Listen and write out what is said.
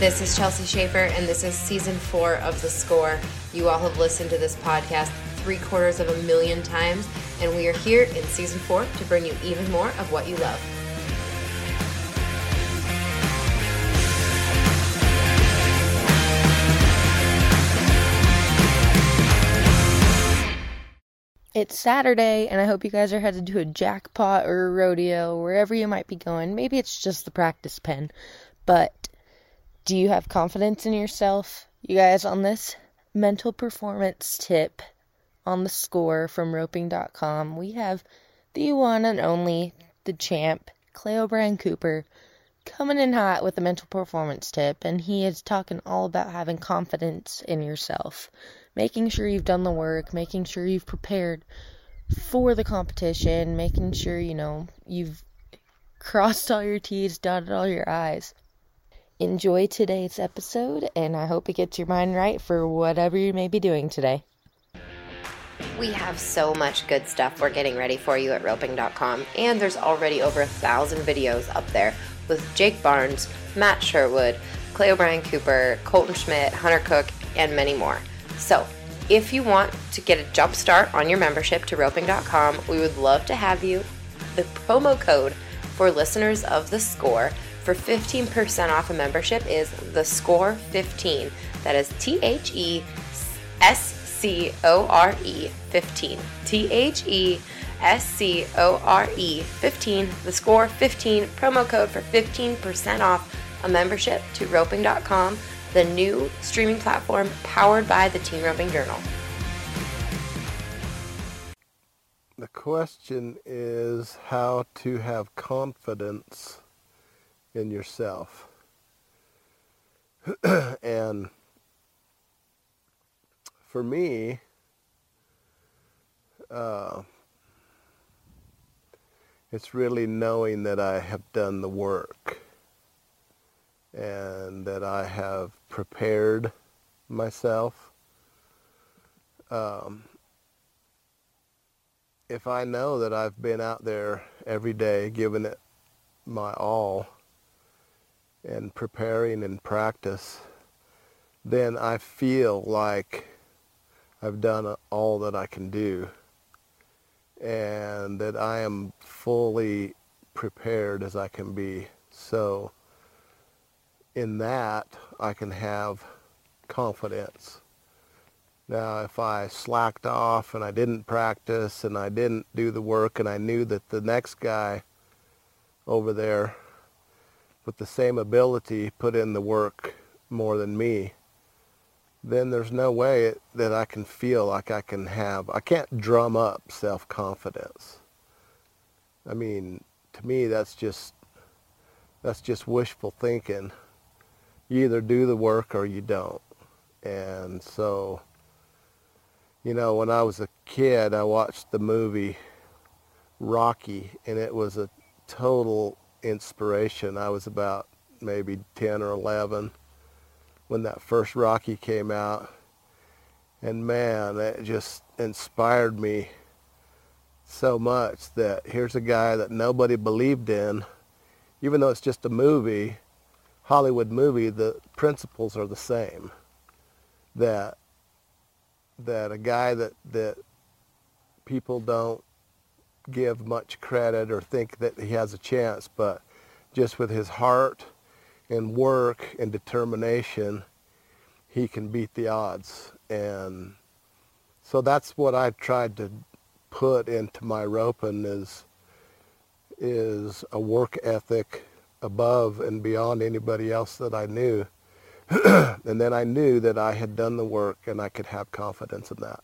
This is Chelsea Schaefer, and this is season four of The Score. You all have listened to this podcast three quarters of a million times, and we are here in season four to bring you even more of what you love. It's Saturday, and I hope you guys are headed to a jackpot or a rodeo, wherever you might be going. Maybe it's just the practice pen, but do you have confidence in yourself? You guys, on this mental performance tip on the score from roping.com, we have the one and only, the champ, Clay O'Brien Cooper, coming in hot with a mental performance tip, and he is talking all about having confidence in yourself making sure you've done the work, making sure you've prepared for the competition, making sure, you know, you've crossed all your T's, dotted all your I's. Enjoy today's episode, and I hope it gets your mind right for whatever you may be doing today. We have so much good stuff we're getting ready for you at roping.com, and there's already over a thousand videos up there with Jake Barnes, Matt Sherwood, Clay O'Brien Cooper, Colton Schmidt, Hunter Cook, and many more. So, if you want to get a jump start on your membership to roping.com, we would love to have you. The promo code for listeners of the score for 15% off a membership is the score 15. That is T H E S C O R E 15. T H E S C O R E 15. The score 15 promo code for 15% off a membership to roping.com the new streaming platform powered by the Team Roping Journal. The question is how to have confidence in yourself. and for me, uh, it's really knowing that I have done the work and that I have prepared myself. Um, if I know that I've been out there every day giving it my all and preparing and practice, then I feel like I've done all that I can do and that I am fully prepared as I can be. So in that I can have confidence. Now, if I slacked off and I didn't practice and I didn't do the work and I knew that the next guy over there with the same ability put in the work more than me, then there's no way that I can feel like I can have, I can't drum up self-confidence. I mean, to me, that's just, that's just wishful thinking you either do the work or you don't. And so, you know, when I was a kid, I watched the movie Rocky, and it was a total inspiration. I was about maybe 10 or 11 when that first Rocky came out. And man, it just inspired me so much that here's a guy that nobody believed in, even though it's just a movie, Hollywood movie, the principles are the same. That that a guy that that people don't give much credit or think that he has a chance, but just with his heart and work and determination, he can beat the odds. And so that's what I tried to put into my roping is is a work ethic above and beyond anybody else that I knew. and then I knew that I had done the work and I could have confidence in that.